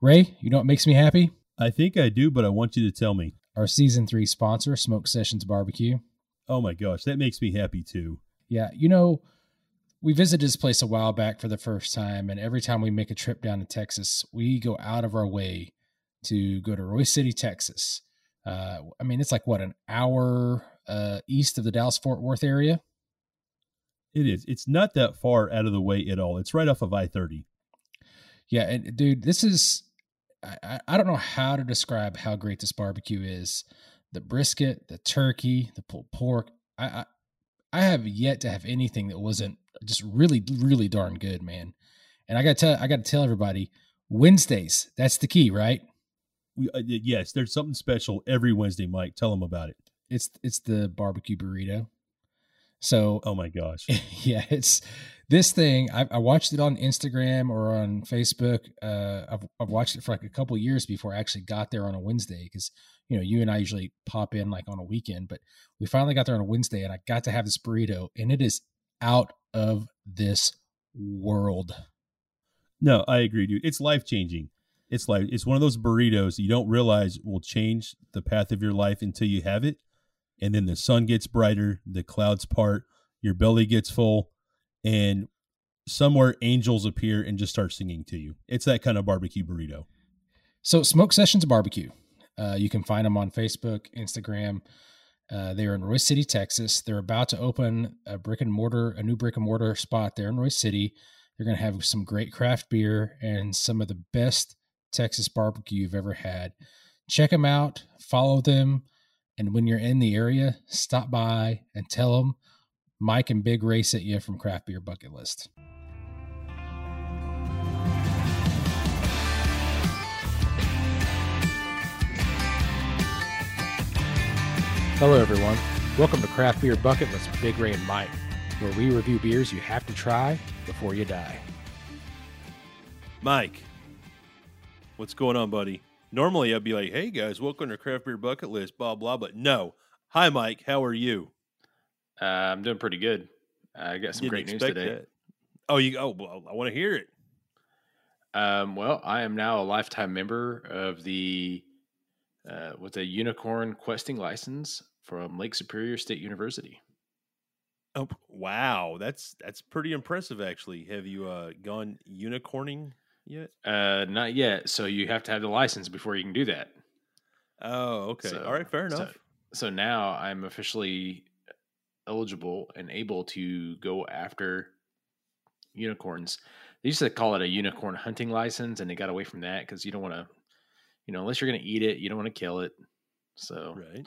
Ray, you know what makes me happy? I think I do, but I want you to tell me. Our season three sponsor, Smoke Sessions Barbecue. Oh my gosh, that makes me happy too. Yeah, you know, we visited this place a while back for the first time, and every time we make a trip down to Texas, we go out of our way to go to Royse City, Texas. Uh, I mean, it's like what an hour uh, east of the Dallas Fort Worth area. It is. It's not that far out of the way at all. It's right off of I thirty. Yeah, and dude, this is I, I don't know how to describe how great this barbecue is. The brisket, the turkey, the pulled pork. I, I I have yet to have anything that wasn't just really, really darn good, man. And I got to tell, I got to tell everybody, Wednesdays. That's the key, right? We, uh, yes, there's something special every Wednesday, Mike. Tell them about it. It's it's the barbecue burrito. So, oh my gosh, yeah, it's this thing. I, I watched it on Instagram or on Facebook. Uh, I've, I've watched it for like a couple years before I actually got there on a Wednesday because you know you and I usually pop in like on a weekend, but we finally got there on a Wednesday and I got to have this burrito and it is out of this world. No, I agree, dude. It's life changing. It's like it's one of those burritos you don't realize will change the path of your life until you have it and then the sun gets brighter, the clouds part, your belly gets full, and somewhere angels appear and just start singing to you. It's that kind of barbecue burrito. So, Smoke Sessions Barbecue. Uh, you can find them on Facebook, Instagram. Uh, they're in Royse City, Texas. They're about to open a brick and mortar, a new brick and mortar spot there in Royse City. They're going to have some great craft beer and some of the best Texas barbecue you've ever had. Check them out. Follow them. And when you're in the area, stop by and tell them Mike and Big Ray sent you from Craft Beer Bucket List. Hello, everyone. Welcome to Craft Beer Bucket List with Big Ray and Mike, where we review beers you have to try before you die. Mike, what's going on, buddy? Normally, I'd be like, "Hey guys, welcome to Craft Beer Bucket List," blah blah. But no, hi Mike, how are you? Uh, I'm doing pretty good. I got some Didn't great news today. That. Oh, you? Oh, well, I want to hear it. Um, well, I am now a lifetime member of the uh, with a unicorn questing license from Lake Superior State University. Oh wow, that's that's pretty impressive. Actually, have you uh, gone unicorning yet? Uh, not yet. So you have to have the license before you can do that. Oh, okay. So, All right, fair enough. So, so now I'm officially eligible and able to go after unicorns. They used to call it a unicorn hunting license, and they got away from that because you don't want to, you know, unless you're going to eat it, you don't want to kill it. So, right.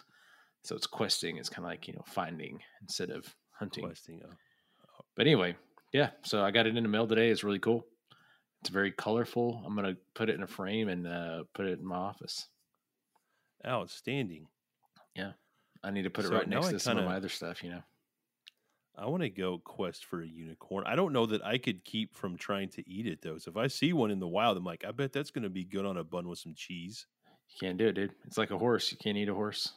So it's questing. It's kind of like you know finding instead of hunting. Questing. Oh. But anyway, yeah. So I got it in the mail today. It's really cool. It's very colorful. I'm gonna put it in a frame and uh, put it in my office. Outstanding. Yeah, I need to put so it right next to kinda, some of my other stuff. You know, I want to go quest for a unicorn. I don't know that I could keep from trying to eat it though. So if I see one in the wild, I'm like, I bet that's going to be good on a bun with some cheese. You can't do it, dude. It's like a horse. You can't eat a horse.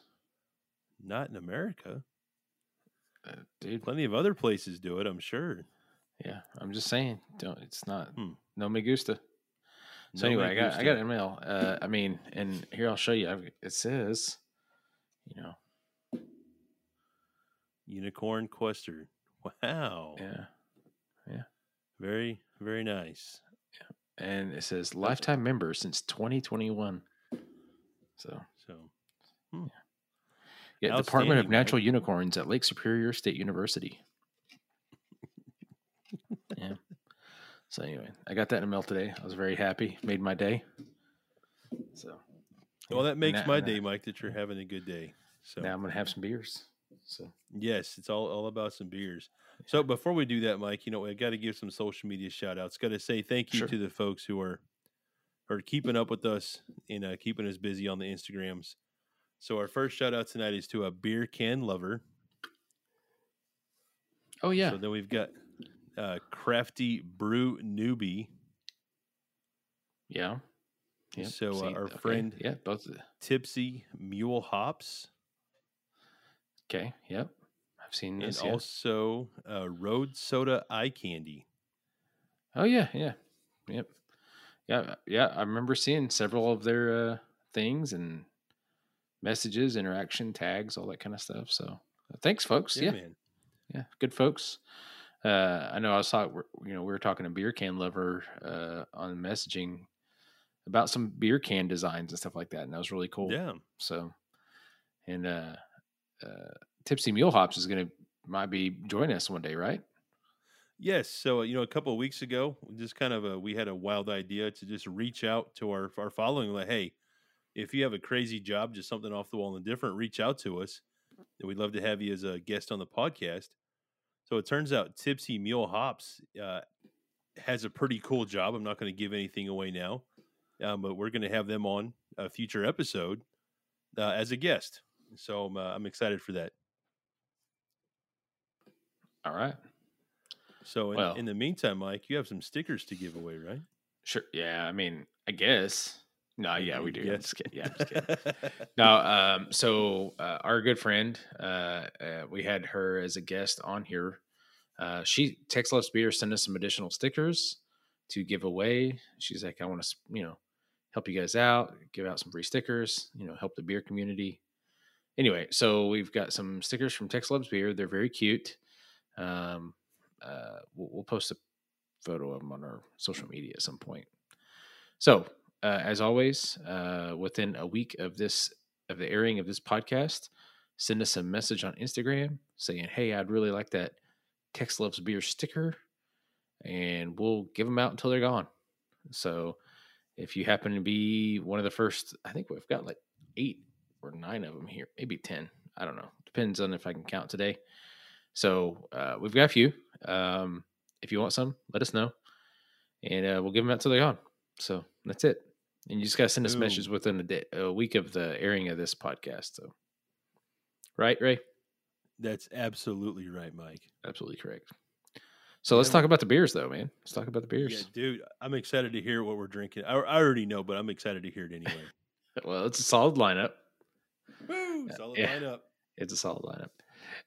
Not in America, uh, dude. Plenty of other places do it. I'm sure. Yeah, I'm just saying. Don't. It's not. Hmm. No me gusta. So no anyway, I got I got an email. Uh, I mean, and here I'll show you. I've, it says, you know, unicorn quester. Wow. Yeah. Yeah. Very very nice. Yeah. And it says lifetime member since 2021. So. So. Hmm. Yeah. yeah Department of Natural Unicorns at Lake Superior State University. yeah. So anyway, I got that in the mail today. I was very happy. Made my day. So. Well, that makes my day, Mike. That you're having a good day. So now I'm gonna have some beers. So yes, it's all all about some beers. Yeah. So before we do that, Mike, you know I got to give some social media shout outs. Got to say thank you sure. to the folks who are are keeping up with us and uh, keeping us busy on the Instagrams. So our first shout out tonight is to a beer can lover. Oh yeah. So then we've got uh, Crafty Brew Newbie. Yeah. Yep. So uh, our okay. friend, yeah, both Tipsy Mule Hops. Okay. Yep. I've seen this. And yeah. also uh, Road Soda Eye Candy. Oh yeah, yeah, yep. Yeah, yeah. I remember seeing several of their uh, things and messages, interaction, tags, all that kind of stuff. So thanks, folks. Yeah, yeah, yeah good folks. Uh, I know I saw, you know, we were talking to Beer Can Lover uh, on messaging about some beer can designs and stuff like that, and that was really cool. Yeah. So, and uh, uh, Tipsy Mule Hops is going to might be joining us one day, right? Yes. So you know, a couple of weeks ago, just kind of a we had a wild idea to just reach out to our our following, like, hey, if you have a crazy job, just something off the wall and different, reach out to us. And we'd love to have you as a guest on the podcast. So it turns out Tipsy Mule Hops uh, has a pretty cool job. I'm not going to give anything away now, um, but we're going to have them on a future episode uh, as a guest. So I'm, uh, I'm excited for that. All right. So in, well, in the meantime, Mike, you have some stickers to give away, right? Sure. Yeah. I mean, I guess. No, yeah, we do. Yes. I'm just kidding. Yeah, I'm just kidding. no, um, so uh, our good friend, uh, uh, we had her as a guest on here. Uh, she Tex Loves Beer sent us some additional stickers to give away. She's like, I want to, you know, help you guys out, give out some free stickers, you know, help the beer community. Anyway, so we've got some stickers from Tex Loves Beer. They're very cute. Um, uh, we'll, we'll post a photo of them on our social media at some point. So uh, as always, uh, within a week of this of the airing of this podcast, send us a message on Instagram saying, "Hey, I'd really like that Tex Loves Beer sticker," and we'll give them out until they're gone. So, if you happen to be one of the first, I think we've got like eight or nine of them here, maybe ten. I don't know. Depends on if I can count today. So uh, we've got a few. Um, if you want some, let us know, and uh, we'll give them out till they're gone. So that's it. And you just got to send us Ooh. messages within a, day, a week of the airing of this podcast. So, right, Ray? That's absolutely right, Mike. Absolutely correct. So let's talk about the beers, though, man. Let's talk about the beers. Yeah, dude, I'm excited to hear what we're drinking. I, I already know, but I'm excited to hear it anyway. well, it's a solid lineup. Woo! Solid yeah, lineup. It's a solid lineup.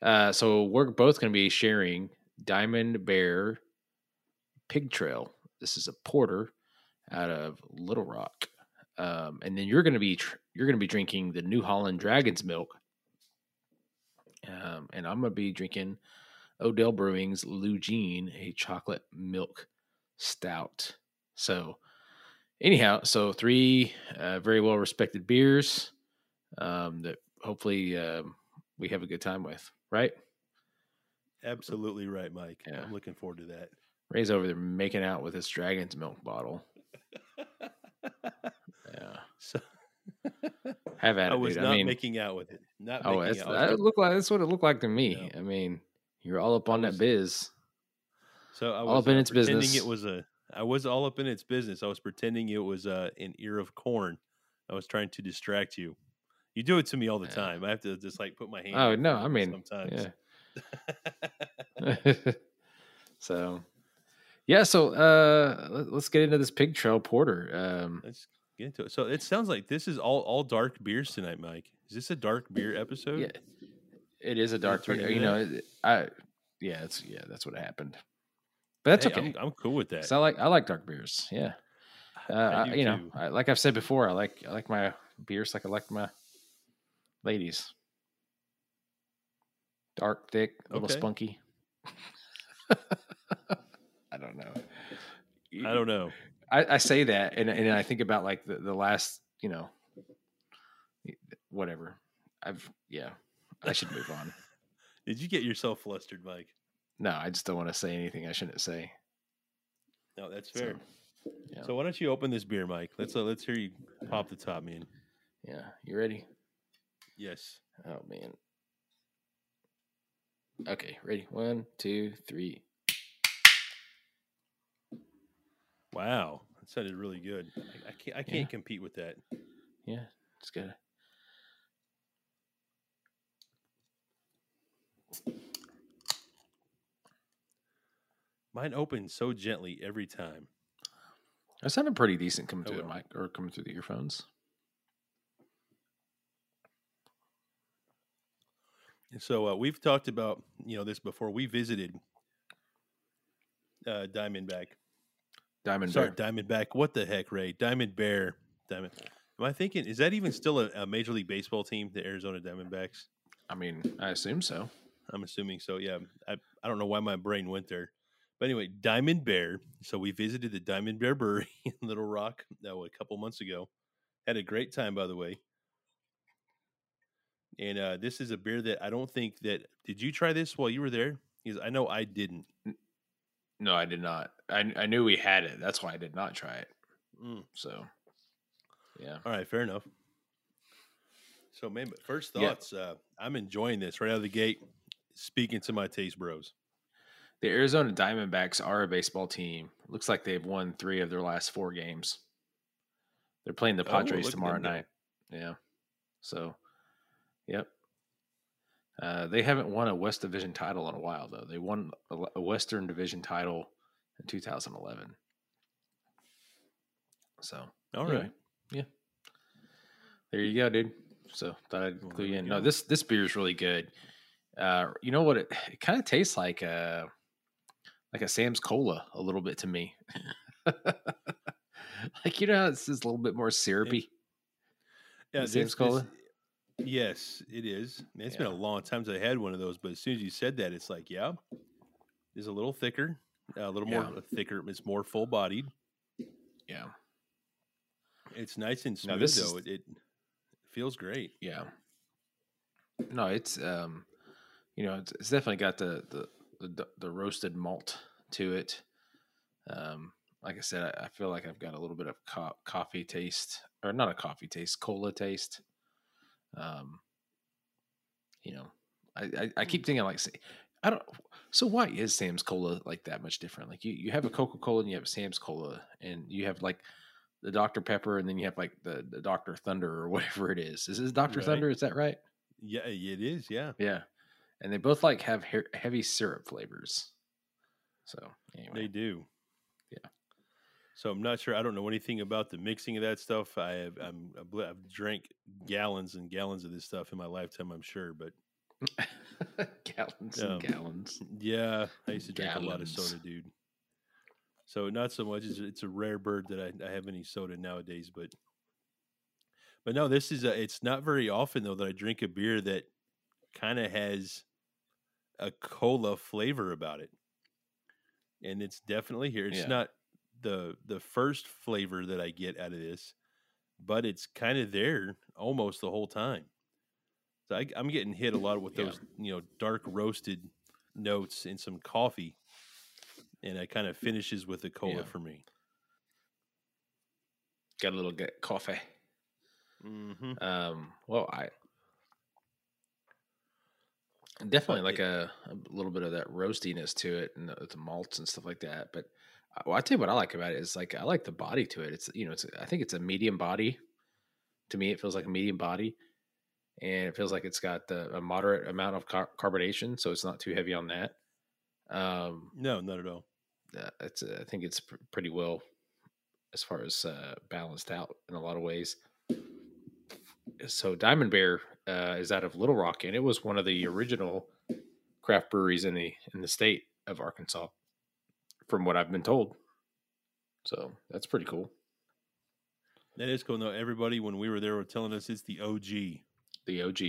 Uh, so we're both going to be sharing Diamond Bear Pig Trail. This is a porter out of Little Rock, um, and then you're going to be tr- you're going to be drinking the New Holland Dragon's Milk, um, and I'm going to be drinking Odell Brewing's Lugene, a chocolate milk stout. So, anyhow, so three uh, very well respected beers um, that hopefully uh, we have a good time with, right? Absolutely right, Mike. Yeah. I'm looking forward to that. Ray's over there making out with his dragon's milk bottle. yeah. So have at it. I was dude. not I mean, making out with it. Not oh, that's, that looked like that's what it looked like to me. No. I mean, you're all up on was, that biz. So I was all up in uh, its business. It was a. I was all up in its business. I was pretending it was uh, an ear of corn. I was trying to distract you. You do it to me all the yeah. time. I have to just like put my hand. Oh no! I mean, sometimes. Yeah. so yeah, so uh, let's get into this pig trail porter. Um, let's get into it. So it sounds like this is all all dark beers tonight, Mike. Is this a dark beer episode? Yeah, it is a dark beer. You know, I yeah, it's yeah, that's what happened. But that's hey, okay. I'm, I'm, cool with that. So I like I like dark beers. Yeah, uh, I, you know, I, like I've said before, I like I like my beers like I like my ladies. Dark, thick, a little okay. spunky. I don't know. I don't know. I, I say that, and and I think about like the, the last, you know, whatever. I've yeah. I should move on. Did you get yourself flustered, Mike? No, I just don't want to say anything I shouldn't say. No, that's fair. So, yeah. so why don't you open this beer, Mike? Let's uh, let's hear you pop the top, man. Yeah, you ready? Yes. Oh man. Okay, ready? One, two, three. Wow, that sounded really good. I, I can't I can't yeah. compete with that. Yeah, it's good. Mine opens so gently every time. That sounded pretty decent coming oh, through well. the mic or coming through the earphones. And so uh, we've talked about you know this before. We visited uh, Diamondback Diamond Sorry, Bear. Diamondback. What the heck, Ray? Diamond Bear. Diamond. Am I thinking? Is that even still a, a Major League Baseball team, the Arizona Diamondbacks? I mean, I assume so. I'm assuming so. Yeah. I, I don't know why my brain went there. But anyway, Diamond Bear. So we visited the Diamond Bear Brewery in Little Rock uh, a couple months ago. Had a great time, by the way. And uh, this is a beer that I don't think that. Did you try this while you were there? Because I know I didn't. No, I did not. I I knew we had it. That's why I did not try it. Mm. So, yeah. All right, fair enough. So, man, but first Yeah. thoughts. Uh, I'm enjoying this right out of the gate. Speaking to my taste bros. The Arizona Diamondbacks are a baseball team. Looks like they've won three of their last four games. They're playing the Oh, Padres at tomorrow night. Yeah. So, yep. Uh, they haven't won a West Division title in a while, though. They won a, Western Division title in 2011. So, all right, anyway, yeah. There you go, dude. So thought I'd clue you in. No, this this beer is really good. Uh, you know what? It, it kind of tastes like a like a Sam's Cola a little bit to me. like you know, how it's just a little bit more syrupy. Yeah, Sam's Cola? Yes, it is. It's been a long time since I had one of those, but as soon as you said that, it's like, yeah, it's a little thicker, a little more thicker. It's more full bodied. Yeah, It's nice and smooth though. is- It, it feels great. yeah. No, it's um, you know, it's, it's definitely got the, the the the roasted malt to it. Um, like I said, I, I feel like I've got a little bit of co- coffee taste, or not a coffee taste, cola taste. Um, you know, I, I, I keep thinking like, I don't. So why is Sam's Cola like that much different? Like you, you have a Coca Cola and you have a Sam's Cola, and you have like the Dr Pepper, and then you have like the, the Dr Thunder or whatever it is. Is this Dr Right. Thunder? Is that right? Yeah, it is. Yeah. Yeah, and they both like have he- heavy syrup flavors. So anyway, They do. So I'm not sure. I don't know anything about the mixing of that stuff. I have I'm I've drank gallons and gallons of this stuff in my lifetime. I'm sure, but gallons Um, and gallons. yeah, I used to drink a lot of soda, dude. So not so much. It's, it's a rare bird that I, I have any soda nowadays, but but no, this is a. It's not very often though that I drink a beer that kind of has a cola flavor about it, and it's definitely here. It's Yeah. not the the first flavor that I get out of this, but it's kind of there almost the whole time. So I, I'm getting hit a lot with Yeah. those, you know, dark roasted notes and some coffee, and it kind of finishes with a cola Yeah. for me. Got a little get coffee. Mm-hmm. Um, well, I definitely like a, a little bit of that roastiness to it and the, the malts and stuff like that. But well, I tell you what I like about it is like I like the body to it. It's you know, it's I think it's a medium body. To me, it feels like a medium body, and it feels like it's got the, a moderate amount of car- carbonation, so it's not too heavy on that. Um, No, not at all. uh, it's uh, I think it's pr- pretty well as far as uh, balanced out in a lot of ways. So Diamond Bear uh, is out of Little Rock, and it was one of the original craft breweries in the in the state of Arkansas, from what I've been told. So that's pretty cool. That is cool. No, everybody when we were there were telling us it's the OG, The OG,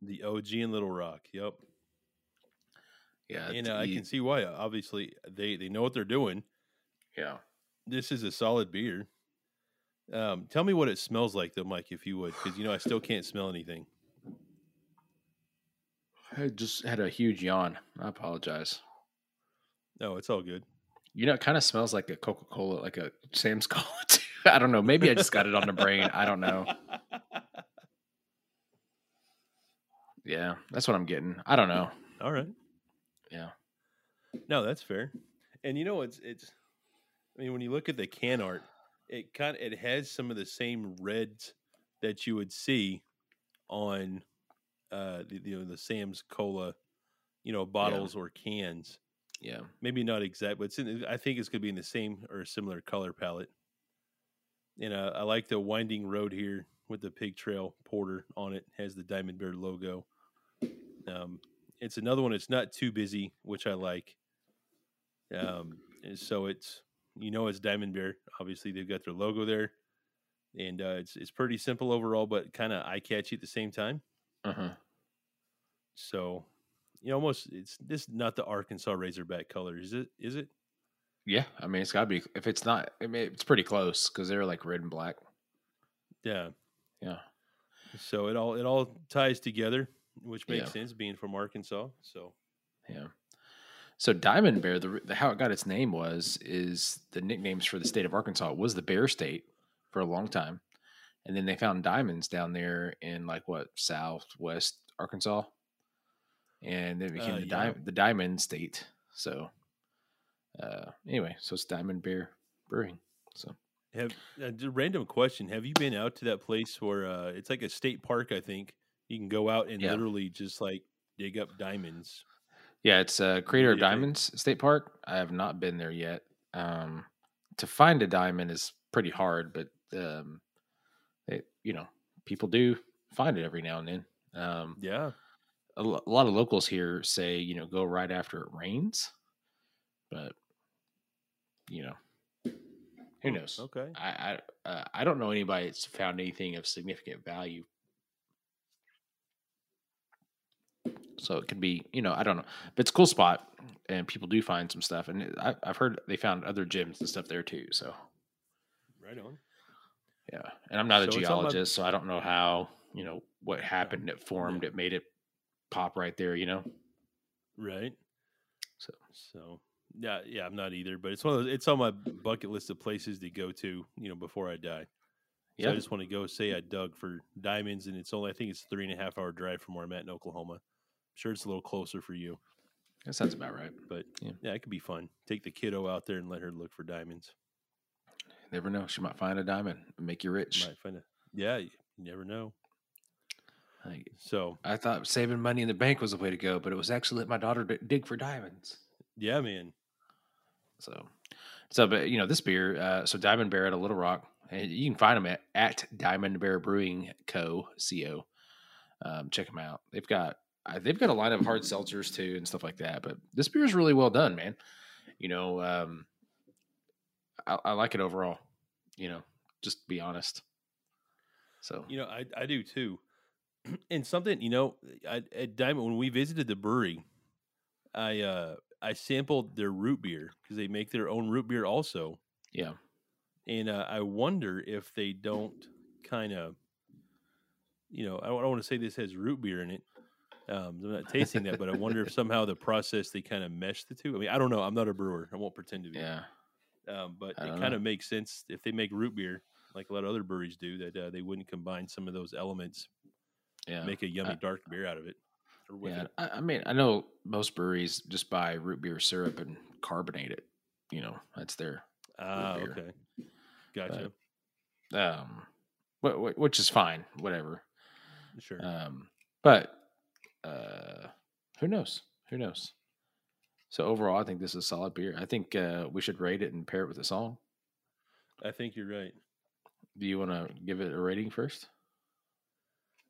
the OG in Little Rock. Yep. yeah, and uh, I can see why. Obviously, they they know what they're doing. yeah. This is a solid beer. Um, tell me what it smells like, though, Mike, if you would, because you know I still can't smell anything. I just had a huge yawn. I apologize. No, it's all good. You know, it kind of smells like a Coca Cola, like a Sam's Cola. Too. I don't know. Maybe I just got it on the brain. I don't know. Yeah, that's what I'm getting. I don't know. All right. Yeah. No, that's fair. And you know, it's it's. I mean, when you look at the can art, it kind of, it has some of the same reds that you would see on, uh, the, you know, the Sam's Cola, you know, bottles or cans. Yeah. Maybe not exact, but it's in, I think it's going to be in the same or similar color palette. And uh, I like the winding road here with the Pig Trail Porter on it. Has the Diamond Bear logo. Um, it's another one. It's not too busy, which I like. Um, so it's You know, it's Diamond Bear. Obviously, they've got their logo there, and uh, it's it's pretty simple overall, but kind of eye catchy at the same time. Uh-huh. So, you know, almost it's this not the Arkansas Razorback color, is it? Is it? Yeah, I mean it's got to be. If it's not, I mean it's pretty close because they're like red and black. Yeah. Yeah. So it all it all ties together, which makes Yeah. sense being from Arkansas. So Yeah. So Diamond Bear, the, the how it got its name was is the nicknames for the state of Arkansas It was the Bear State for a long time, and then they found diamonds down there in like what southwest Arkansas, and it became Uh, the yeah. di- the Diamond State. So, uh, anyway, so it's Diamond Bear Brewing. So have a d- random question: Have you been out to that place where uh, it's like a state park? I think you can go out and Yeah. literally just like dig up diamonds. Yeah, it's uh, Crater do of think? Diamonds State Park. I have not been there yet. Um, to find a diamond is pretty hard, but um, it, you know, people do find it every now and then. Um, Yeah, a, lot of locals here say, you know, go right after it rains, but you know, who Hmm, knows? Okay. I I uh, I don't know anybody that's found anything of significant value. So it could be, you know, I don't know, but it's a cool spot, and people do find some stuff, and I, I've heard they found other gems and stuff there too. So Right on. yeah, and I'm not a So about- geologist, so I don't know how, you know, what happened, it formed, it made it pop right there, you know. Right. So So yeah, yeah, I'm not either, but it's one of those, it's on my bucket list of places to go to, you know, before I die. So yeah, I just want to go say I dug for diamonds, and it's only I think it's three and a half hour drive from where I'm at in Oklahoma. I'm sure it's a little closer for you, that sounds about right. but Yeah. yeah, it could be fun. Take the kiddo out there and let her look for diamonds. Never know, she might find a diamond and make you rich. Might find it. Yeah, you never know. Like, So I thought saving money in the bank was the way to go, but it was actually let my daughter d- dig for diamonds. yeah, man. So, so, but you know, this beer, uh, so Diamond Bear at a Little Rock, and you can find them at, at Diamond Bear Brewing Co. Co. Um, check them out. They've got uh, they've got a line of hard seltzers too and stuff like that. But this beer is really well done, man. You know, um, I, I like it overall. You know, just be honest. So You know, I I do too. And something, you know, I, at Diamond when we visited the brewery, I uh I sampled their root beer because they make their own root beer also. yeah, and uh, I wonder if they don't kind of, you know, I don't, want to say this has root beer in it. Um, I'm not tasting that, but I wonder if somehow the process they kind of mesh the two. I mean, I don't know. I'm not a brewer. I won't pretend to be. yeah, Um, but I it kind of makes sense if they make root beer, like a lot of other breweries do, that uh, they wouldn't combine some of those elements, yeah. make a yummy I- dark beer out of it. Yeah, it. I, I mean, I know most breweries just buy root beer syrup and carbonate it. You know, that's their Ah, okay. Gotcha. um, wh- wh- which is fine, whatever. sure. Um, but uh, who knows? Who knows? So overall, I think this is a solid beer. I think uh, we should rate it and pair it with a song. I think you're right. Do you want to give it a rating first?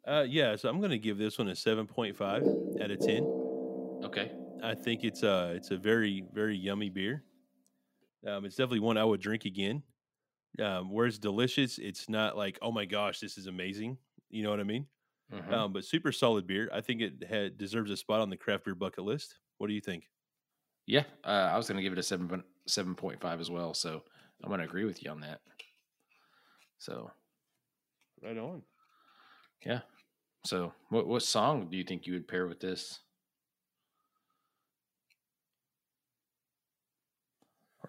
Uh, yeah, so I'm going to give this one a 7.5 out of 10. Okay. I think it's a it's a very very yummy beer. Um, it's definitely one I would drink again. Um, where it's delicious, it's not like oh my gosh, this is amazing. You know what I mean? Mhm. Um, but super solid beer. I think it had, deserves a spot on the craft beer bucket list. What do you think? yeah, uh, I was going to give it a seven seven point five as well. So I'm going to agree with you on that. So Right on. yeah. So what what song do you think you would pair with this?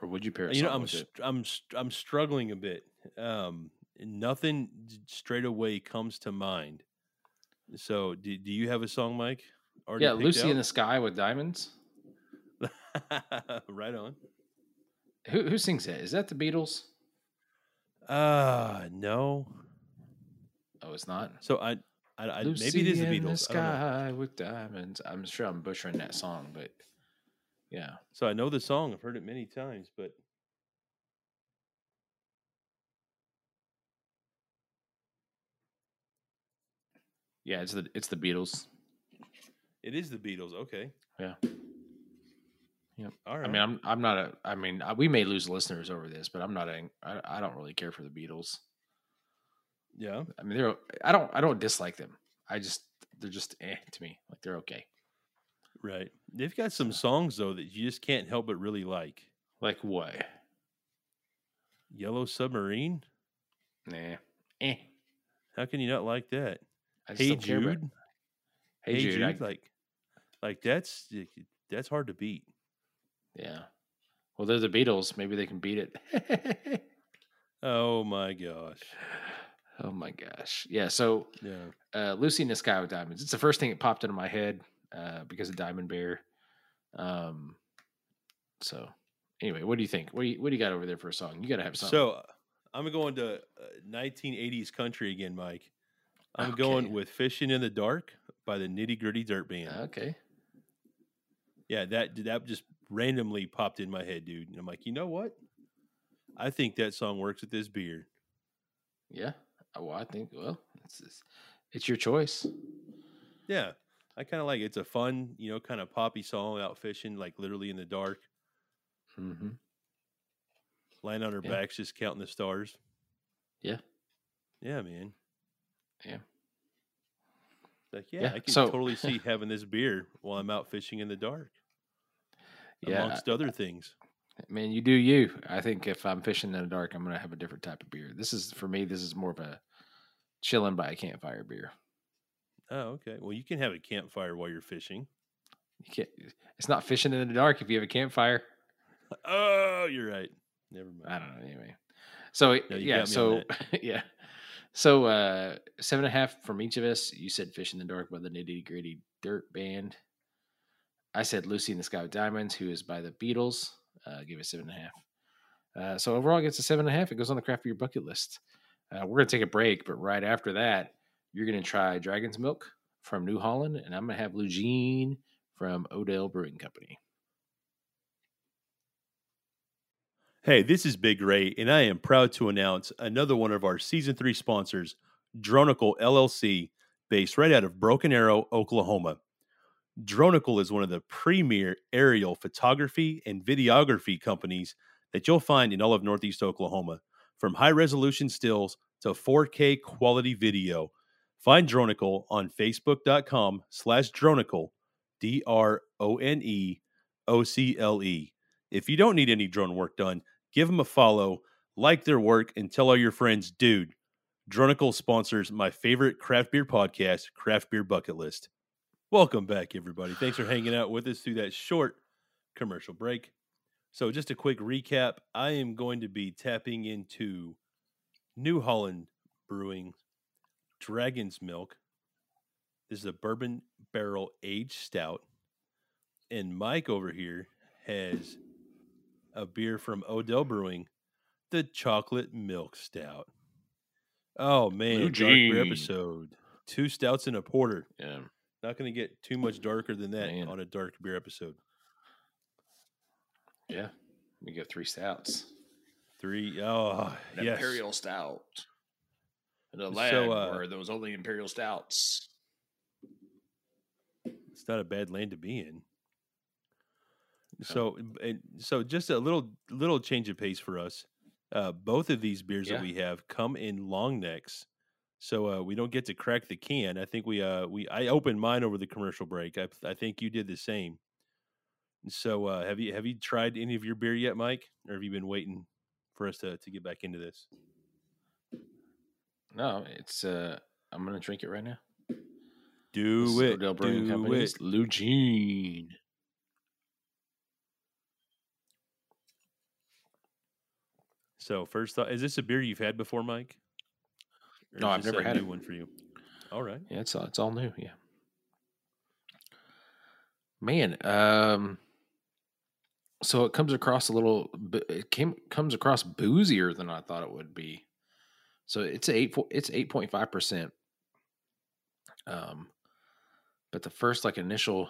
Or would you pair You know, I'm with str- it? I'm I'm struggling a bit. Um, nothing straight away comes to mind. So, do, do you have a song, Mike? Already Yeah, Lucy in the? Sky with Diamonds. right on. Who who sings that? Is that the Beatles? Uh no. Oh, it's not. So I, I, I maybe it is the Beatles. The sky with diamonds. I'm sure I'm butchering that song, but yeah. So I know the song. I've heard it many times, but Yeah, it's the it's the Beatles. it is the Beatles. Okay. Yeah. All right. I mean, I'm I'm not a. I mean, I- we may lose listeners over this, but I'm not a. I, I don't really care for the Beatles. Yeah. I mean, they're. I don't. I don't dislike them. I just they're just eh to me. Like they're okay. Right. They've got some songs though that you just can't help but really like. Like what? Yellow Submarine. Nah. Eh. How can you not like that? I Hey care about- Jude. Hey, Jude. I- like, like that's that's hard to beat. yeah. Well, they're the Beatles. Maybe they can beat it. Oh my gosh. Oh my gosh. Yeah. So Yeah. uh, Lucy in the Sky with Diamonds. It's the first thing that popped into my head uh, because of Diamond Bear. Um, so anyway, what do you think? What do you what do you got over there for a song? You got to have something. So uh, I'm going to uh, 1980s country again, Mike. I'm going with "Fishing in the Dark" by the Nitty Gritty Dirt Band. okay, Yeah, that that just randomly popped in my head, dude. And I'm like, you know what? I think that song works with this beer. yeah. Uh, Well, I think well, it's it's, it's your choice. Yeah, I kind of like it. It's a fun, you know, kind of poppy song out fishing, like literally in the dark, Mm-hmm. lying on our Yeah. backs, just counting the stars. Yeah. Yeah, man. Yeah. Like, yeah, Yeah, I can so- totally see having this beer while I'm out fishing in the dark, Yeah, amongst other things. Man, you do you. I think if I'm fishing in the dark, I'm gonna have a different type of beer. This is for me. This is more of a chilling by a campfire beer. Oh, okay. Well, you can have a campfire while you're fishing. You can't. It's not fishing in the dark if you have a campfire. Oh, you're right. Never mind. I don't know. Anyway, so No, yeah, got me on so yeah, so uh, seven and a half from each of us. You said "Fish in the Dark" by the Nitty Gritty Dirt Band. I said "Lucy in the Sky with Diamonds," who is by the Beatles. Uh, give it seven and a half. Uh, so overall, it gets a seven and a half. It goes on the craft beer bucket list. Uh, we're gonna take a break, but right after that, you're gonna try Dragon's Milk from New Holland, and I'm gonna have Lugene from Odell Brewing Company. Hey, this is Big Ray, and I am proud to announce another one of our season three sponsors, Dronicle LLC, based right out of Broken Arrow, Oklahoma. Dronicle is one of the premier aerial photography and videography companies that you'll find in all of Northeast Oklahoma, from high resolution stills to 4K quality video. Find Dronicle on Facebook.com slash Dronicle, D R O N E O C L E. If you don't need any drone work done, give them a follow, like their work, and tell all your friends, dude, Dronicle sponsors my favorite craft beer podcast, Craft Beer Bucket List. Welcome back, everybody. Thanks for hanging out with us through that short commercial break. So, just a quick recap I am going to be tapping into New Holland Brewing Dragon's Milk. This is a bourbon barrel aged stout. And Mike over here has a beer from Odell Brewing, the chocolate milk stout. Oh man, dark episode. Two stouts and a porter. Yeah. Not going to get too much darker than that Man. on a dark beer episode. Yeah. We go three stouts. Three. Oh, An yes. imperial stout. In a So, land uh, where there was only imperial stouts. It's not a bad land to be in. So, and so just a little little change of pace for us. Uh, both of these beers Yeah. that we have come in long necks, so uh, we don't get to crack the can. I think we uh we I opened mine over the commercial break. I I think you did the same. So uh, have you have you tried any of your beer yet, Mike, or have you been waiting for us to to get back into this? No, it's uh I'm gonna drink it right now. Do This is it, Odell Brewing do Company's it. Lugene. So first thought, is this a beer you've had before, Mike? Or No, I've never a had new it. one for you. All right. Yeah, it's all it's all new. Yeah. Man, um, so it comes across a little. It came comes across boozier than I thought it would be. So it's eight. fo- It's eight point five percent. Um, but the first like initial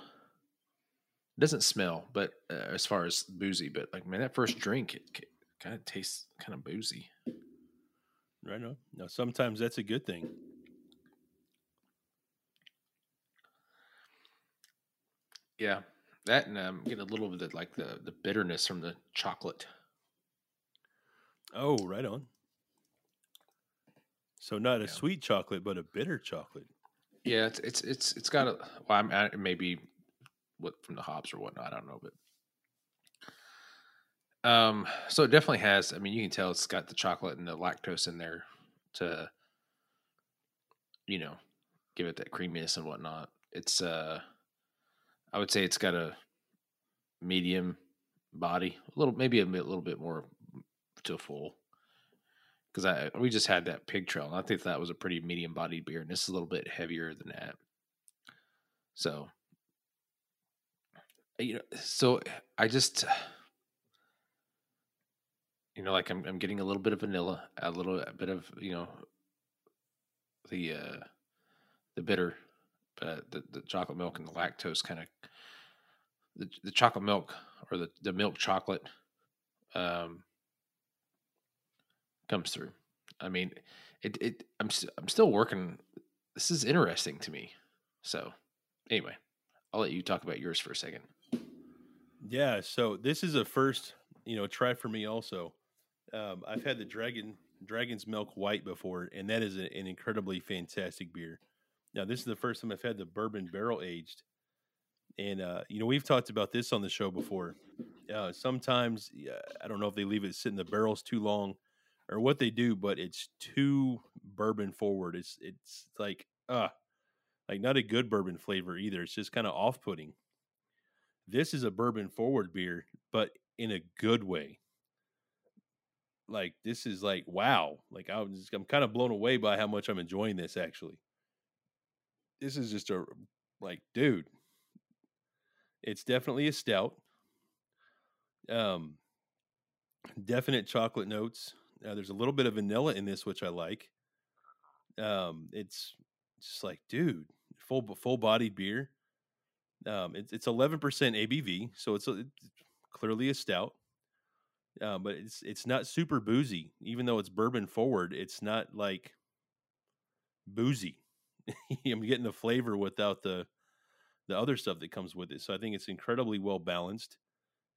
doesn't smell, but uh, as far as boozy, but like man, that first drink it kind of tastes kind of boozy. Right on. Now, sometimes that's a good thing. Yeah. That and I'm getting a little bit of like the the bitterness from the chocolate. Oh, right on. So not a sweet chocolate, but a bitter chocolate. Yeah, it's it's it's it's got a well, I'm I, maybe what from the hops or whatnot. I don't know, but um, so it definitely has. I mean, you can tell it's got the chocolate and the lactose in there to, you know, give it that creaminess and whatnot. It's uh, I would say it's got a medium body, a little maybe a bit- little bit more to full. Because I we just had that pig trail, and I think that was a pretty medium bodied beer, and this is a little bit heavier than that. So, you know, so I just, you know, like I'm I'm getting a little bit of vanilla, a little bit of you know, the uh the bitter, but the the chocolate milk and the lactose kind of the the chocolate milk or the the milk chocolate um comes through. I mean, it it I'm st- I'm still working. This is interesting to me. So, anyway, I'll let you talk about yours for a second. Yeah, so this is a first, you know, try for me also. Um, I've had the dragon dragon's milk white before, and that is a, an incredibly fantastic beer. Now, this is the first time I've had the bourbon barrel aged, and uh, you know we've talked about this on the show before. Uh, sometimes I don't know if they leave it sit in the barrels too long, or what they do, but it's too bourbon forward. It's it's like uh like not a good bourbon flavor either. It's just kind of off putting this is a bourbon forward beer, but in a good way. Like this is like wow. Like I was, I'm kind of blown away by how much I'm enjoying this. Actually, this is just a like, dude. It's definitely a stout. Um, definite chocolate notes. Uh, there's a little bit of vanilla in this, which I like. Um, it's just like, dude, full full bodied beer. Um, it's it's eleven percent ABV, so it's, a, it's clearly a stout. Uh, but it's it's not super boozy, even though it's bourbon forward. It's not like boozy. I'm getting the flavor without the the other stuff that comes with it. So I think it's incredibly well balanced,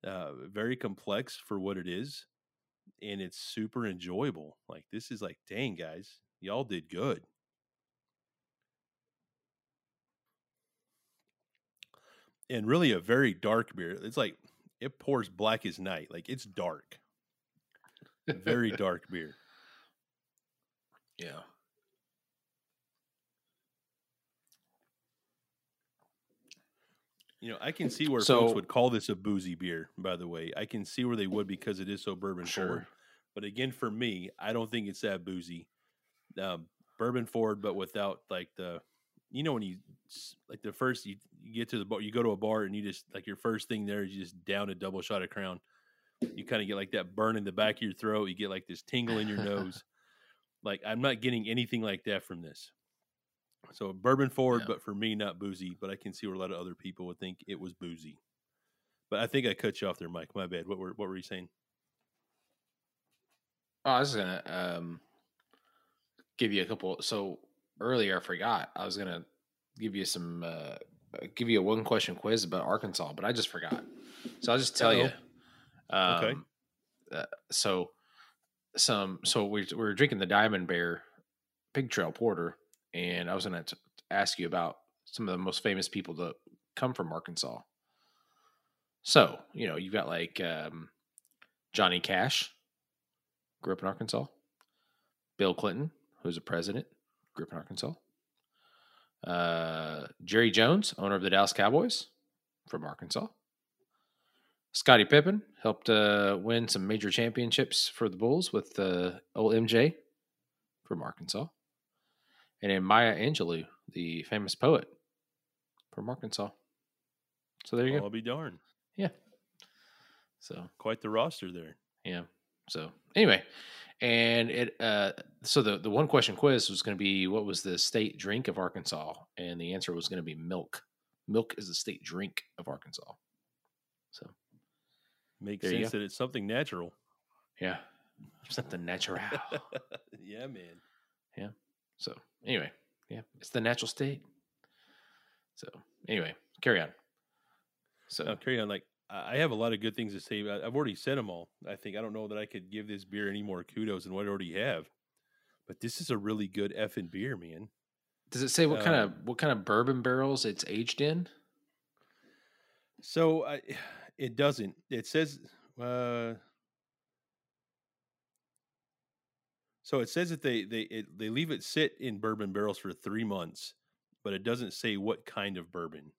uh, very complex for what it is, and it's super enjoyable. Like this is like, dang guys, y'all did good. and really a very dark beer. It's like it pours black as night. Like it's dark. Very dark beer. Yeah. You know, I can see where So- folks would call this a boozy beer, by the way. I can see where they would because it is so bourbon forward. But again, for me, I don't think it's that boozy. Um, bourbon forward, but without like the, you know, when you like the first you, you get to the bar, you go to a bar and you just like your first thing there is you just down a double shot of Crown. You kind of get like that burn in the back of your throat. You get like this tingle in your nose. Like I'm not getting anything like that from this. So bourbon forward, Yeah. but for me, not boozy. But I can see where a lot of other people would think it was boozy. But I think I cut you off there, Mike. My bad. What were what were you saying? Oh, I was gonna um give you a couple. So earlier, I forgot. I was gonna give you some, uh, give you a one question quiz about Arkansas, but I just forgot. So I'll just tell you. Um, Okay. Uh, so some, so we we were drinking the Diamond Bear Pig Trail Porter, and I was gonna t- ask you about some of the most famous people that come from Arkansas. So you know, you've got like um, Johnny Cash, grew up in Arkansas. Bill Clinton, who's a president, grew up in Arkansas. Uh, Jerry Jones, owner of the Dallas Cowboys, from Arkansas. Scottie Pippen helped uh, win some major championships for the Bulls with uh, old MJ from Arkansas. And then Maya Angelou, the famous poet from Arkansas. So there you go. I'll be darned. Yeah. So Quite the roster there. yeah. So anyway, and it uh so the the one question quiz was going to be what was the state drink of Arkansas, and the answer was going to be milk. Milk is the state drink of Arkansas. So Makes There sense that it's something natural. yeah, something natural. yeah, man. Yeah. So anyway, yeah, it's the natural state. So anyway, carry on. So Now, carry on. Like I have a lot of good things to say. I've already said them all. I think I don't know that I could give this beer any more kudos than what I already have. But this is a really good effing beer, man. does it say what kind um, of what kind of bourbon barrels it's aged in? So I, it doesn't. It says. Uh, so it says that they they it, they leave it sit in bourbon barrels for three months, but it doesn't say what kind of bourbon.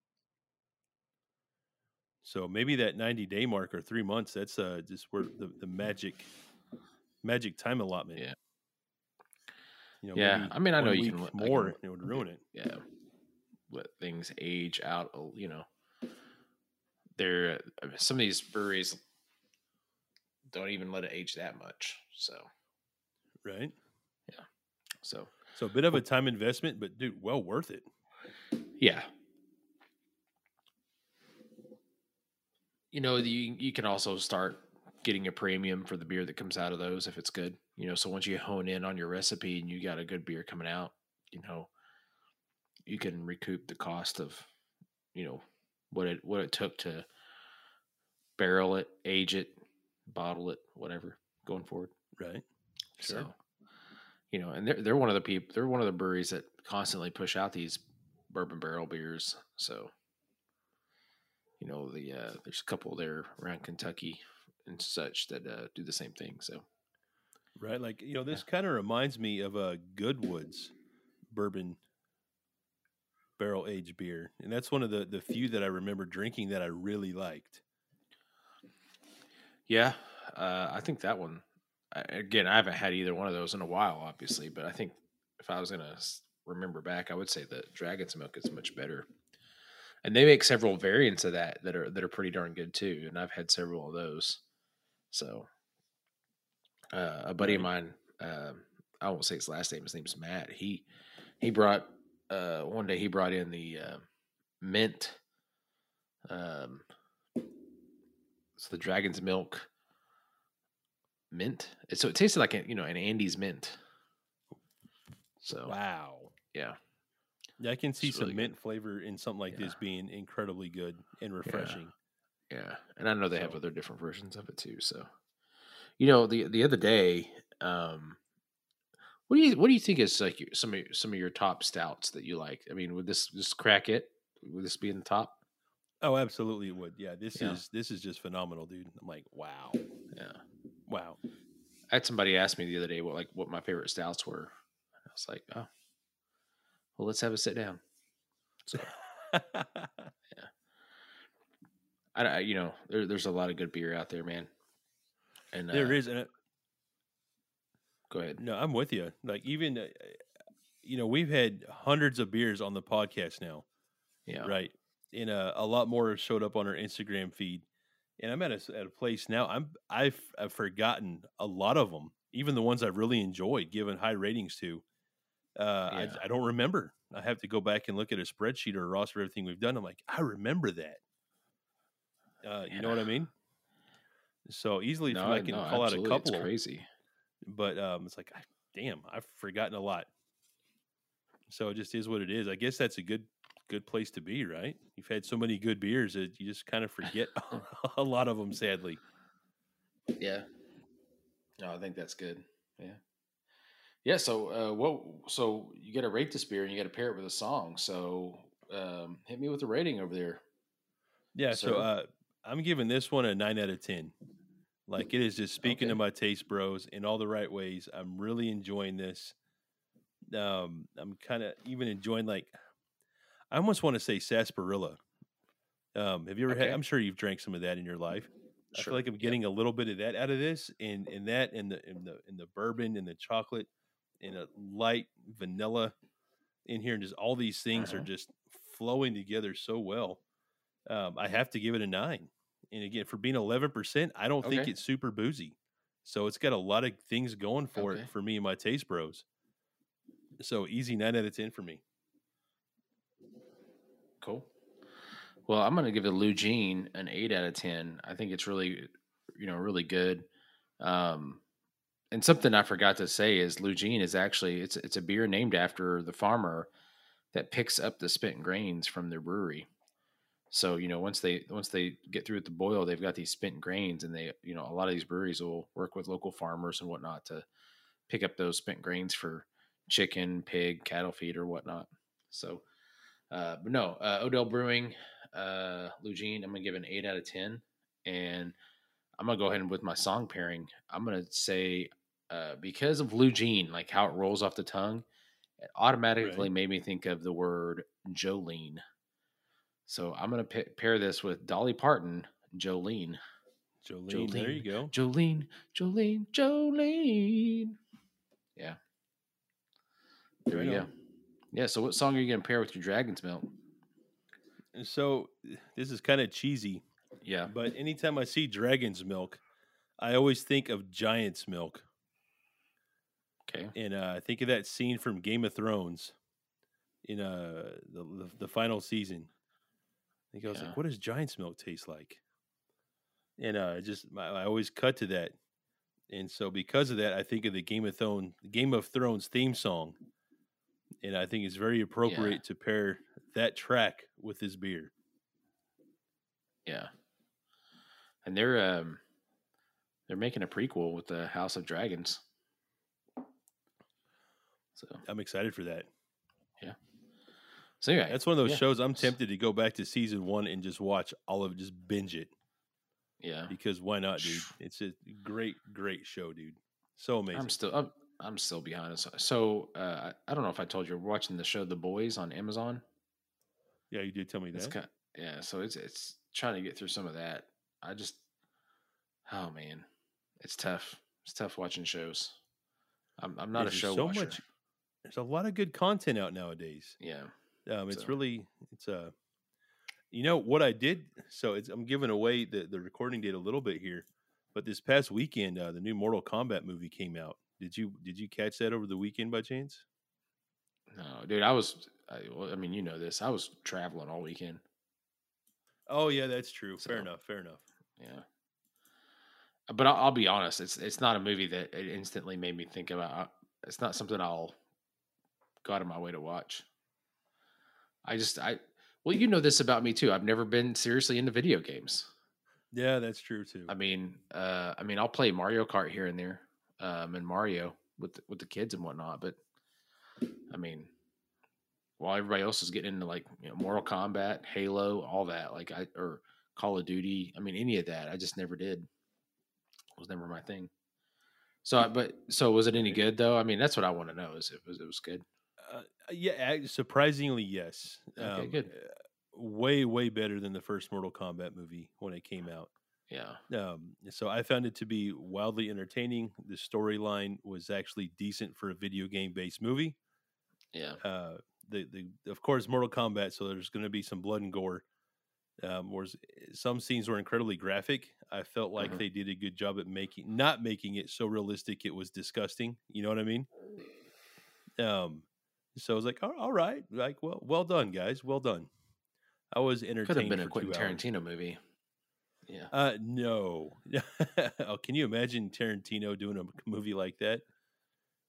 So maybe that ninety day mark or three months. That's uh just where the, the magic magic time allotment. Yeah. You know, Yeah, I mean, I know you can let- I can more. it would ruin it. Yeah, let things age out. You know, there some of these breweries don't even let it age that much. So Right. Yeah. So So a bit of a time investment, but dude, well worth it. Yeah. You know, you you can also start getting a premium for the beer that comes out of those if it's good. You know, so once you hone in on your recipe and you got a good beer coming out, you know, you can recoup the cost of, you know, what it what it took to barrel it, age it, bottle it, whatever, going forward. Right. Sure. So, you know, and they're they're one of the people they're one of the breweries that constantly push out these bourbon barrel beers. So, you know, the uh, there's a couple there around Kentucky and such that uh, do the same thing. So, Right. Like, you know, this kind of reminds me of a Goodwoods bourbon barrel aged beer. And that's one of the, the few that I remember drinking that I really liked. yeah, uh, I think that one. Again, I haven't had either one of those in a while, obviously, but I think if I was gonna remember back, I would say that Dragon's Milk is much better. And they make several variants of that that are that are pretty darn good too. And I've had several of those. So, uh, a buddy of mine, um, I won't say his last name. His name's Matt. He he brought uh, one day he brought in the uh, mint. Um, it's the Dragon's Milk mint. So it tasted like a, you know an Andes mint. So Wow. yeah, Yeah, I can see some really good. mint flavor in something like this being incredibly good and refreshing. yeah, and I know they have other different versions of it too. So, you know, the the other day, um, what do you what do you think is like your, some of your, some of your top stouts that you like? I mean, would this just crack it? Would this be in the top? Oh, absolutely it would. Yeah, this Yeah. is this is just phenomenal, dude. I'm like, wow. Yeah. Wow. I had somebody ask me the other day what like what my favorite stouts were. I was like, oh, well, let's have a sit down. So I, I you know, there, there's a lot of good beer out there, man. And there uh, is and it, Go ahead. no, I'm with you. Like even uh, you know, we've had hundreds of beers on the podcast now. Yeah. right and uh, a lot more have showed up on our instagram feed and i'm at a, at a place now i'm I've, I've forgotten a lot of them even the ones i've really enjoyed given high ratings to uh, I, Yeah. I don't remember i have to go back and look at a spreadsheet or a roster of everything we've done i'm like i remember that uh, you know what i mean so easily No, i can no, call out a couple It's crazy. but um, it's like I, damn i've forgotten a lot so it just is what it is i guess that's a good good place to be right you've had so many good beers that you just kind of forget a lot of them sadly Yeah. No, I think that's good. Yeah. Yeah. So, uh, what? So you got to rate this beer and you got to pair it with a song. So, um, hit me with a rating over there. yeah so So- uh, i'm giving this one a 9 out of 10 like it is just speaking to my taste bros in all the right ways i'm really enjoying this um i'm kind of even enjoying like i almost want to say sarsaparilla um have you ever had i'm sure you've drank some of that in your life I feel like I'm getting a little bit of that out of this, and and that, and the and the and the bourbon and the chocolate, and a light vanilla in here, and just all these things are Uh-huh. just flowing together so well. Um, I have to give it a nine, and again, for being 11 percent, I don't think it's super boozy, so it's got a lot of things going for Okay. it for me and my taste bros. So easy nine out of ten for me. Cool. Well, I'm going to give the Lugene an eight out of ten. I think it's really, you know, really good. Um, and something I forgot to say is Jean is actually it's it's a beer named after the farmer that picks up the spent grains from their brewery. So you know, once they once they get through with the boil, they've got these spent grains, and they you know a lot of these breweries will work with local farmers and whatnot to pick up those spent grains for chicken, pig, cattle feed, or whatnot. So, uh, but no, uh, Odell Brewing, uh, Lugene, I'm gonna give an eight out of ten, and I'm gonna go ahead and with my song pairing, I'm gonna say uh, because of Lugene, like how it rolls off the tongue, it automatically Right. made me think of the word Jolene. So I'm gonna pa- pair this with Dolly Parton, Jolene, Jolene, there you go. Jolene, Jolene, Jolene. Yeah. There you go. Yeah. So what song are you gonna pair with your Dragon's Milk? So this is kind of cheesy, Yeah. but anytime I see Dragon's Milk, I always think of Giant's Milk. Okay. And uh, I think of that scene from Game of Thrones in uh, the, the the final season. I think I was Yeah. like, "What does Giant's milk taste like?" And uh, I just I, I always cut to that, and so because of that, I think of the Game of Thrones Game of Thrones theme song, and I think it's very appropriate to pair that track with this beer. Yeah. And they're um they're making a prequel with the House of Dragons. So I'm excited for that. Yeah. So anyway, That's one of those yeah. shows I'm tempted to go back to season one and just watch all of it, just binge it Yeah. because why not, dude? It's a great, great show, dude. So amazing. I'm still I'm, I'm still behind. So uh, I, don't know if I told you we're watching the show The Boys on Amazon. yeah, you did tell me that. kind yeah, so it's it's trying to get through some of that. I just oh man, it's tough. It's tough watching shows. I'm I'm not There's a show so watcher. much- There's a lot of good content out nowadays. Yeah. Um, it's So- really it's uh you know what I did. So it's I'm giving away the the recording date a little bit here, but this past weekend uh, the new Mortal Kombat movie came out. Did you did you catch that over the weekend by chance? No, dude, I was I, well, I mean, you know this. I was traveling all weekend. Oh yeah, that's true. Fair enough. Fair enough. Yeah. But I'll, I'll be honest, it's it's not a movie that it instantly made me think about. It's not something I'll go out of my way to watch. I just I well, you know this about me too. I've never been seriously into video games. Yeah, that's true too. I mean, uh, I mean, I'll play Mario Kart here and there, um, and Mario with the, with the kids and whatnot. But I mean, while everybody else is getting into like you know, Mortal Kombat, Halo, all that, like I or Call of Duty, I mean, any of that, I just never did. It was never my thing. So, I- but so was it any good though? I mean, that's what I want to know. Is it was it was good? Uh, yeah, surprisingly, yes. Okay, good. uh, Way, way better than the first Mortal Kombat movie when it came out. Yeah, Um, so I found it to be wildly entertaining. The storyline was actually decent for a video game based movie. yeah, Uh, the, the of course Mortal Kombat, so there's going to be some blood and gore. Um, whereas some scenes were incredibly graphic. I felt like Mhm. they did a good job at making not making it so realistic it was disgusting. You know what I mean? Um, so I was like, all, all right, like well, well done, guys, well done. I was entertained. could have been a Quentin. Tarantino movie. Yeah, Uh, no. oh, can you imagine Tarantino doing a movie like that?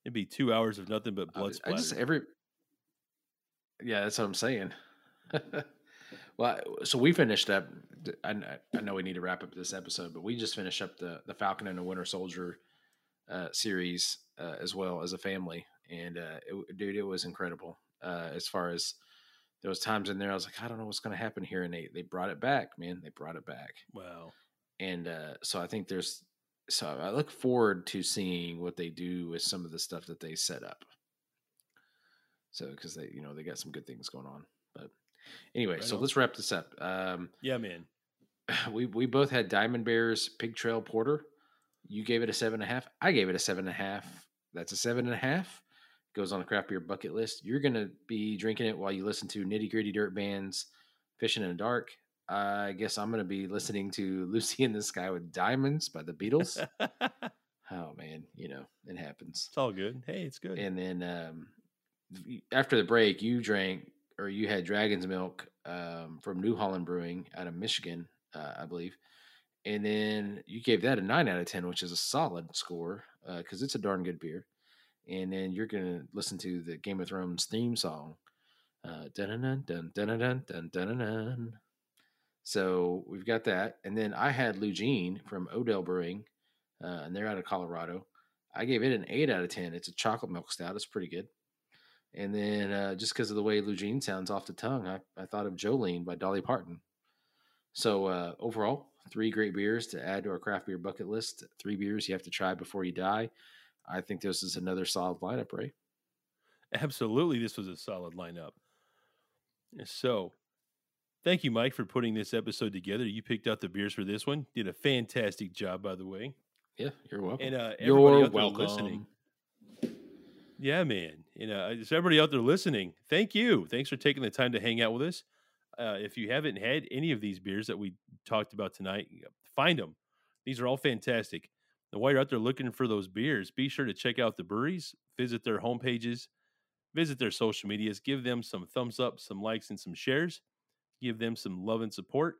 It'd be two hours of nothing but I- blood I splatter. just every yeah, that's what I'm saying. well, so we finished up. I, I know we need to wrap up this episode, but we just finished up the the Falcon and the Winter Soldier uh, series uh, as well as a family, and uh, it, dude, it was incredible. Uh, as far as there was times in there, I was like, I don't know what's going to happen here, and they they brought it back, man. They brought it back wow. and uh, so I think there's so I look forward to seeing what they do with some of the stuff that they set up. So because they you know they got some good things going on, but anyway, Right so on. let's wrap this up. Um, Yeah, man. we we both had Diamond Bears Pig Trail Porter. You gave it a seven and a half. I gave it a seven and a half. That's a seven and a half. Goes on the craft beer bucket list. You're gonna be drinking it while you listen to Nitty Gritty Dirt Bands, Fishing in the Dark. I guess I'm gonna be listening to Lucy in the Sky with Diamonds by the Beatles. oh man, you know it happens. It's all good. Hey, it's good. And then um, after the break, you drank or you had Dragon's Milk um, from New Holland Brewing out of Michigan, uh, I believe. And then you gave that a nine out of ten, which is a solid score because it's a darn good beer. And then you're gonna listen to the Game of Thrones theme song. Uh. So we've got that. And then I had Lugene from Odell Brewing, uh, and they're out of Colorado. I gave it an eight out of 10. It's a chocolate milk stout. It's pretty good. And then uh, just because of the way Lugene sounds off the tongue, I, I thought of Jolene by Dolly Parton. So uh, overall, three great beers to add to our craft beer bucket list. Three beers you have to try before you die. I think this is another solid lineup, right? Absolutely, this was a solid lineup. So, thank you, Mike, for putting this episode together. You picked out the beers for this one. Did a fantastic job, by the way. Yeah, you're welcome. And uh, everybody you're out there welcome. listening. Yeah, man. You know, just everybody out there listening, thank you. Thanks for taking the time to hang out with us. Uh, if you haven't had any of these beers that we talked about tonight, find them. These are all fantastic. And while you're out there looking for those beers, be sure to check out the breweries, visit their homepages, visit their social medias, give them some thumbs up, some likes, and some shares. Give them some love and support.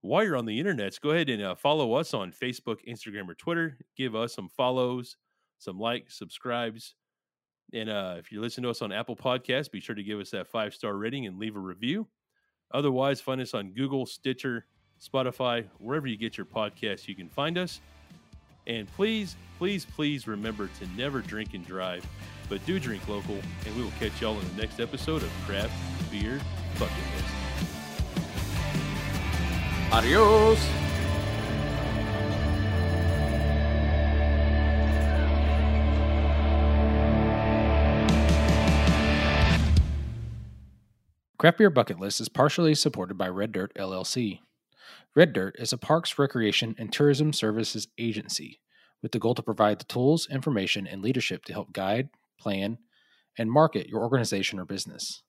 While you're on the internets, go ahead and uh, follow us on Facebook, Instagram, or Twitter. Give us some follows, some likes, subscribes. And uh, if you're listening to us on Apple Podcasts, be sure to give us that five star rating and leave a review. Otherwise, find us on Google, Stitcher, Spotify, wherever you get your podcasts, you can find us. And please, please, please remember to never drink and drive, but do drink local. And we will catch y'all in the next episode of Craft Beer Bucket List. Adios. Craft Beer Bucket List is partially supported by Red Dirt LLC. Red Dirt is a parks, recreation, and tourism services agency with the goal to provide the tools, information, and leadership to help guide, plan, and market your organization or business.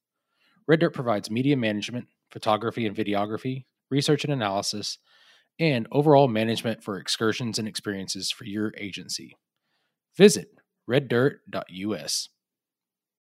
Red Dirt provides media management, photography and videography, research and analysis, and overall management for excursions and experiences for your agency. Visit reddirt.us.